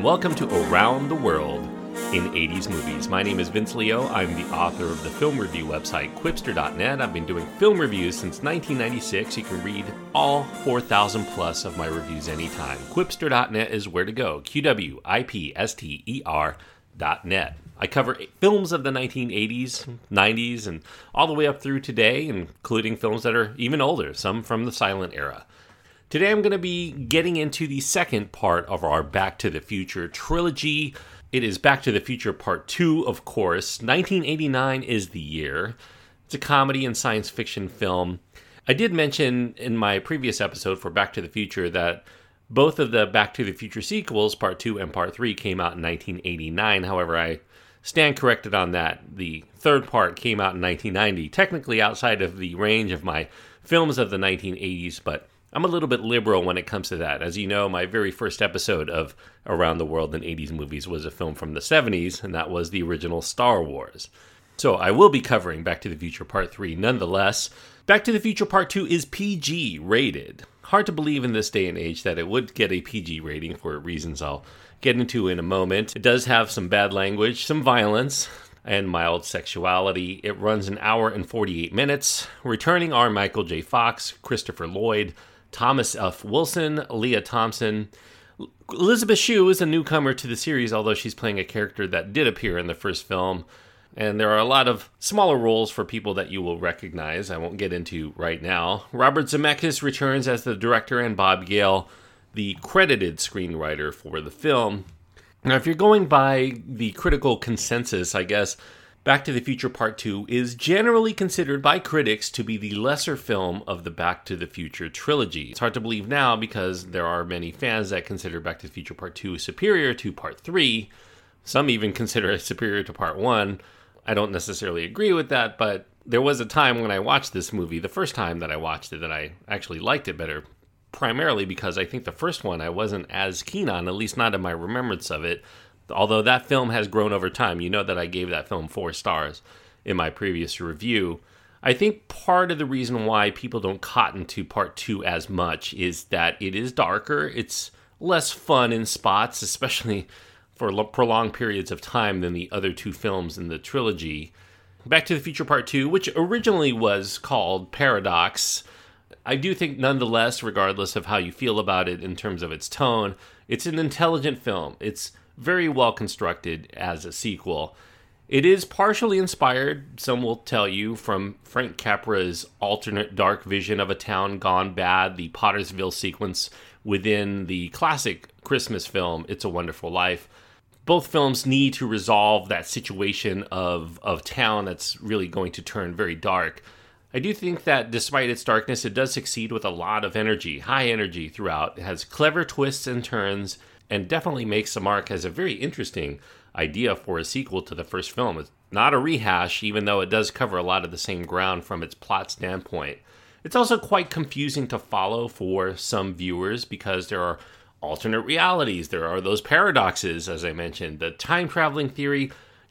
Everyone. Welcome to Around the World in 80s Movies. My name is Vince Leo. I'm the author of the film review website, Qwipster.net. I've been doing film reviews since 1996. You can read all 4,000 plus of my reviews anytime. Qwipster.net is where to go. Q W I P S T E R.net. I cover films of the 1980s, 90s, and all the way up through today, including films that are even older, some from the silent era. Today I'm going to be getting into the second part of our Back to the Future trilogy. It is Back to the Future Part 2, of course. 1989 is the year. It's a comedy and science fiction film. I did mention in my previous episode for Back to the Future that both of the Back to the Future sequels, Part 2 and Part 3, came out in 1989. However, I stand corrected on that. The third part came out in 1990, technically outside of the range of my films of the 1980s, but I'm a little bit liberal when it comes to that. As you know, my very first episode of Around the World in 80s Movies was a film from the 70s, and that was the original Star Wars. So I will be covering Back to the Future Part 3 nonetheless. Back to the Future Part 2 is PG rated. Hard to believe in this day and age that it would get a PG rating for reasons I'll get into in a moment. It does have some bad language, some violence, and mild sexuality. It runs an hour and 48 minutes. Returning are Michael J. Fox, Christopher Lloyd, Thomas F. Wilson, Lea Thompson. Elizabeth Shue is a newcomer to the series, although she's playing a character that did appear in the first film. And there are a lot of smaller roles for people that you will recognize. I won't get into right now. Robert Zemeckis returns as the director, and Bob Gale, the credited screenwriter for the film. Now, if you're going by the critical consensus, I guess Back to the Future Part 2 is generally considered by critics to be the lesser film of the Back to the Future trilogy. It's hard to believe now because there are many fans that consider Back to the Future Part 2 superior to Part 3. Some even consider it superior to Part 1. I don't necessarily agree with that, but there was a time when I watched this movie, the first time that I watched it, that I actually liked it better. Primarily because I think the first one I wasn't as keen on, at least not in my remembrance of it although that film has grown over time. You know that I gave that film four stars in my previous review. I think part of the reason why people don't cotton to part two as much is that it is darker. It's less fun in spots, especially for prolonged periods of time than the other two films in the trilogy. Back to the Future Part 2, which originally was called Paradox, I do think, nonetheless, regardless of how you feel about it in terms of its tone, it's an intelligent film. It's very well constructed as a sequel. It is partially inspired, some will tell you, from Frank Capra's alternate dark vision of a town gone bad, the Pottersville sequence within the classic Christmas film, It's a Wonderful Life. Both films need to resolve that situation of, of town that's really going to turn very dark. I do think that despite its darkness, it does succeed with a lot of energy, high energy throughout. It has clever twists and turns and definitely makes the mark as a very interesting idea for a sequel to the first film. It's not a rehash, even though it does cover a lot of the same ground from its plot standpoint. It's also quite confusing to follow for some viewers because there are alternate realities, there are those paradoxes, as I mentioned. The time traveling theory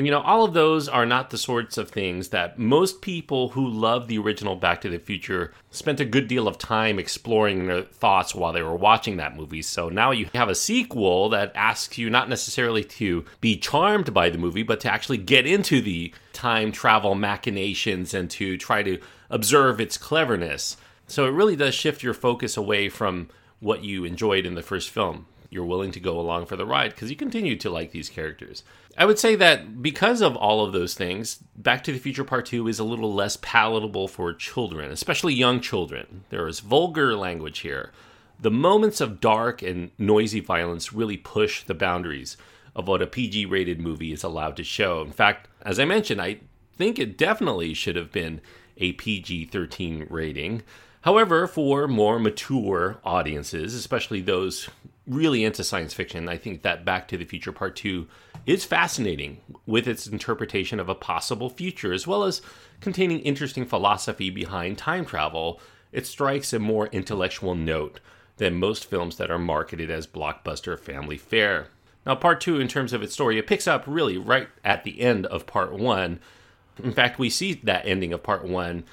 and you know, all of those are not the sorts of things that most people who love the original Back to the Future spent a good deal of time exploring their thoughts while they were watching that movie. So now you have a sequel that asks you not necessarily to be charmed by the movie, but to actually get into the time travel machinations and to try to observe its cleverness. So it really does shift your focus away from what you enjoyed in the first film you're willing to go along for the ride because you continue to like these characters. I would say that because of all of those things, Back to the Future Part 2 is a little less palatable for children, especially young children. There is vulgar language here. The moments of dark and noisy violence really push the boundaries of what a PG rated movie is allowed to show. In fact, as I mentioned, I think it definitely should have been a PG 13 rating. However, for more mature audiences, especially those really into science fiction, I think that Back to the Future Part 2 is fascinating with its interpretation of a possible future, as well as containing interesting philosophy behind time travel. It strikes a more intellectual note than most films that are marketed as blockbuster family fare. Now, Part 2, in terms of its story, it picks up really right at the end of Part 1. In fact, we see that ending of Part 1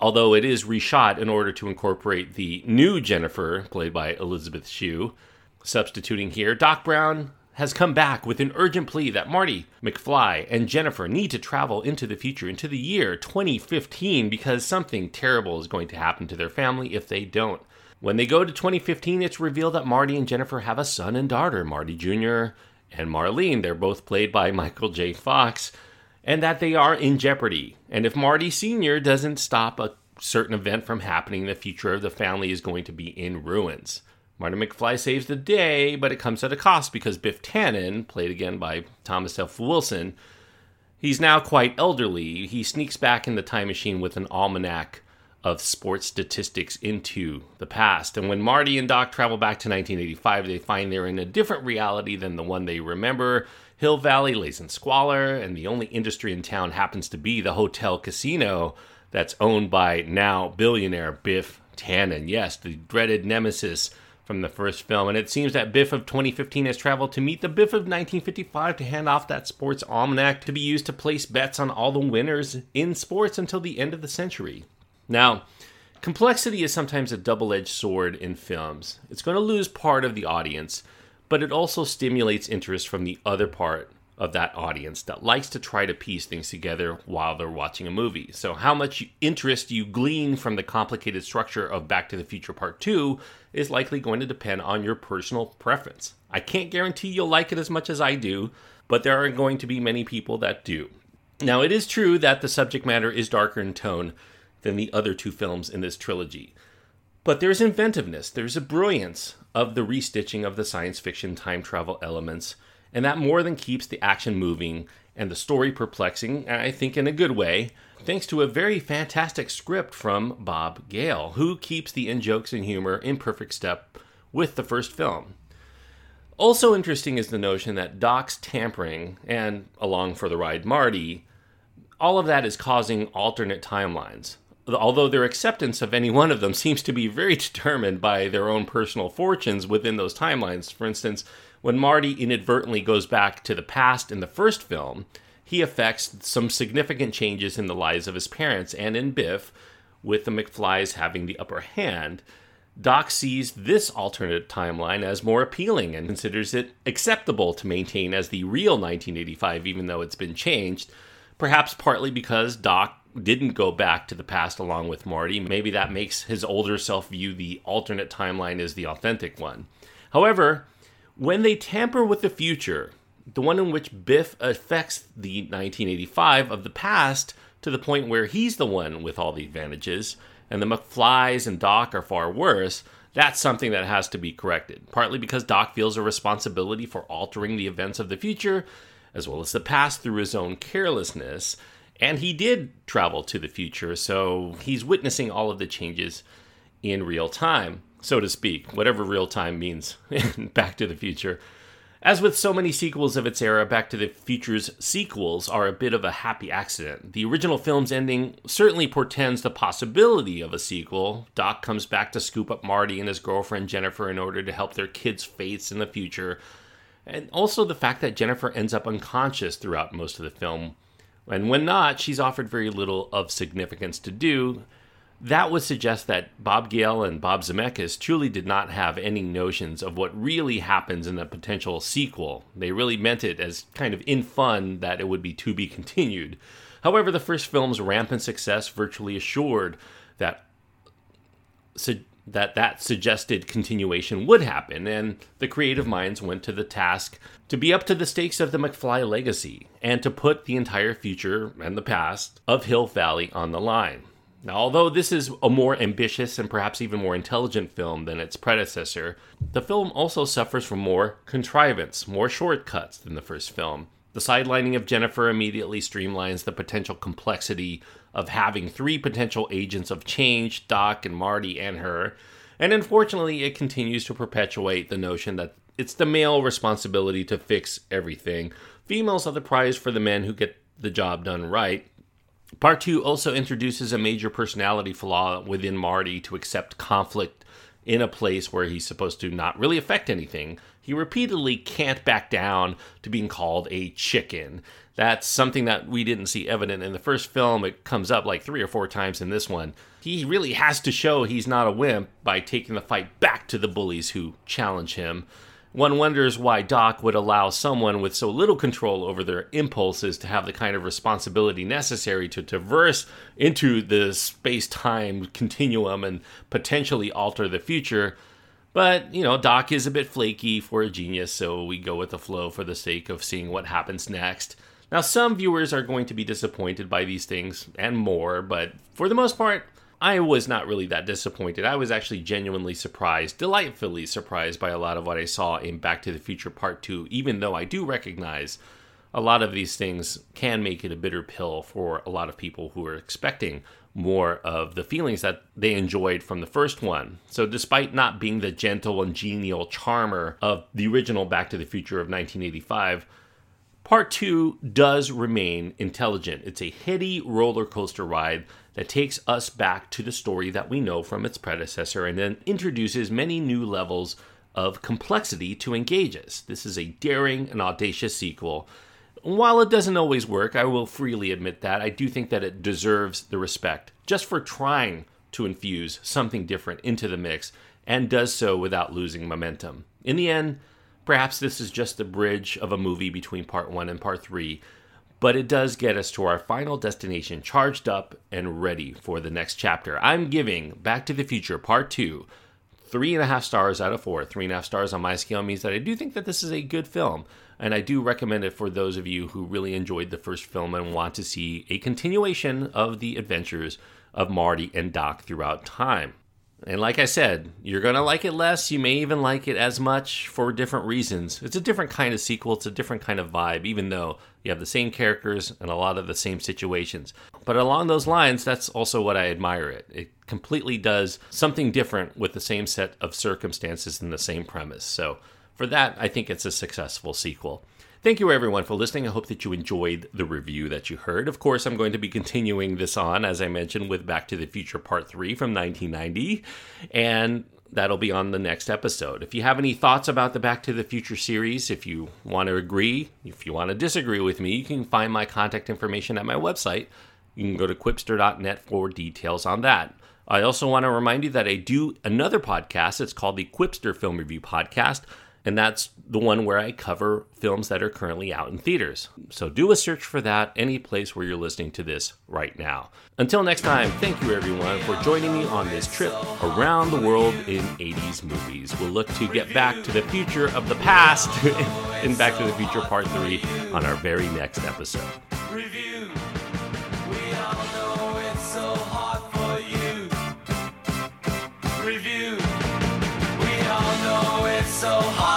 although it is reshot in order to incorporate the new Jennifer, played by Elizabeth Shue. Substituting here, Doc Brown has come back with an urgent plea that Marty McFly and Jennifer need to travel into the future, into the year 2015, because something terrible is going to happen to their family if they don't. When they go to 2015, it's revealed that Marty and Jennifer have a son and daughter, Marty Jr. and Marlene. They're both played by Michael J. Fox, and that they are in jeopardy. And if Marty Sr. doesn't stop a certain event from happening, the future of the family is going to be in ruins. Marty McFly saves the day, but it comes at a cost because Biff Tannen, played again by Thomas F. Wilson, he's now quite elderly. He sneaks back in the time machine with an almanac of sports statistics into the past. And when Marty and Doc travel back to 1985, they find they're in a different reality than the one they remember. Hill Valley lays in squalor, and the only industry in town happens to be the hotel casino that's owned by now billionaire Biff Tannen. Yes, the dreaded nemesis from the first film, and it seems that Biff of 2015 has traveled to meet the Biff of 1955 to hand off that sports almanac to be used to place bets on all the winners in sports until the end of the century. Now, complexity is sometimes a double edged sword in films. It's going to lose part of the audience, but it also stimulates interest from the other part of that audience that likes to try to piece things together while they're watching a movie. So, how much interest you glean from the complicated structure of Back to the Future Part 2 is likely going to depend on your personal preference. I can't guarantee you'll like it as much as I do, but there are going to be many people that do. Now, it is true that the subject matter is darker in tone than the other two films in this trilogy. But there's inventiveness, there's a brilliance of the restitching of the science fiction time travel elements and that more than keeps the action moving and the story perplexing, I think in a good way, thanks to a very fantastic script from Bob Gale, who keeps the in jokes and humor in perfect step with the first film. Also interesting is the notion that Doc's tampering and along for the ride Marty, all of that is causing alternate timelines. Although their acceptance of any one of them seems to be very determined by their own personal fortunes within those timelines. For instance, when Marty inadvertently goes back to the past in the first film, he affects some significant changes in the lives of his parents and in Biff, with the McFlys having the upper hand. Doc sees this alternate timeline as more appealing and considers it acceptable to maintain as the real 1985, even though it's been changed. Perhaps partly because Doc didn't go back to the past along with Marty. Maybe that makes his older self view the alternate timeline as the authentic one. However, when they tamper with the future, the one in which Biff affects the 1985 of the past to the point where he's the one with all the advantages, and the McFlys and Doc are far worse, that's something that has to be corrected. Partly because Doc feels a responsibility for altering the events of the future, as well as the past through his own carelessness. And he did travel to the future, so he's witnessing all of the changes in real time so to speak, whatever real time means in Back to the Future. As with so many sequels of its era, Back to the Future's sequels are a bit of a happy accident. The original film's ending certainly portends the possibility of a sequel. Doc comes back to scoop up Marty and his girlfriend Jennifer in order to help their kids' fates in the future. And also the fact that Jennifer ends up unconscious throughout most of the film. And when not, she's offered very little of significance to do, that would suggest that Bob Gale and Bob Zemeckis truly did not have any notions of what really happens in a potential sequel. They really meant it as kind of in fun that it would be to be continued. However, the first film's rampant success virtually assured that su- that that suggested continuation would happen, and the creative minds went to the task to be up to the stakes of the McFly legacy and to put the entire future and the past of Hill Valley on the line. Now, although this is a more ambitious and perhaps even more intelligent film than its predecessor, the film also suffers from more contrivance, more shortcuts than the first film. The sidelining of Jennifer immediately streamlines the potential complexity of having three potential agents of change Doc and Marty and her, and unfortunately, it continues to perpetuate the notion that it's the male responsibility to fix everything. Females are the prize for the men who get the job done right, Part two also introduces a major personality flaw within Marty to accept conflict in a place where he's supposed to not really affect anything. He repeatedly can't back down to being called a chicken. That's something that we didn't see evident in the first film. It comes up like three or four times in this one. He really has to show he's not a wimp by taking the fight back to the bullies who challenge him. One wonders why Doc would allow someone with so little control over their impulses to have the kind of responsibility necessary to traverse into the space time continuum and potentially alter the future. But, you know, Doc is a bit flaky for a genius, so we go with the flow for the sake of seeing what happens next. Now, some viewers are going to be disappointed by these things and more, but for the most part, I was not really that disappointed. I was actually genuinely surprised, delightfully surprised by a lot of what I saw in Back to the Future Part 2, even though I do recognize a lot of these things can make it a bitter pill for a lot of people who are expecting more of the feelings that they enjoyed from the first one. So, despite not being the gentle and genial charmer of the original Back to the Future of 1985, Part 2 does remain intelligent. It's a heady roller coaster ride that takes us back to the story that we know from its predecessor and then introduces many new levels of complexity to engage us. This is a daring and audacious sequel. While it doesn't always work, I will freely admit that, I do think that it deserves the respect just for trying to infuse something different into the mix and does so without losing momentum. In the end, perhaps this is just the bridge of a movie between part one and part three but it does get us to our final destination, charged up and ready for the next chapter. I'm giving Back to the Future Part 2 three and a half stars out of four. Three and a half stars on my scale means that I do think that this is a good film, and I do recommend it for those of you who really enjoyed the first film and want to see a continuation of the adventures of Marty and Doc throughout time. And like I said, you're going to like it less. You may even like it as much for different reasons. It's a different kind of sequel, it's a different kind of vibe, even though you have the same characters and a lot of the same situations. But along those lines, that's also what I admire it. It completely does something different with the same set of circumstances and the same premise. So for that, I think it's a successful sequel. Thank you, everyone, for listening. I hope that you enjoyed the review that you heard. Of course, I'm going to be continuing this on, as I mentioned, with Back to the Future Part 3 from 1990. And that'll be on the next episode. If you have any thoughts about the Back to the Future series, if you want to agree, if you want to disagree with me, you can find my contact information at my website. You can go to qwipster.net for details on that. I also want to remind you that I do another podcast. It's called the Qwipster Film Review Podcast and that's the one where I cover films that are currently out in theaters. So do a search for that any place where you're listening to this right now. Until next time, thank you everyone for joining me on this trip around the world in 80s movies. We'll look to get back to the future of the past in Back to the Future Part 3 on our very next episode. Review. so.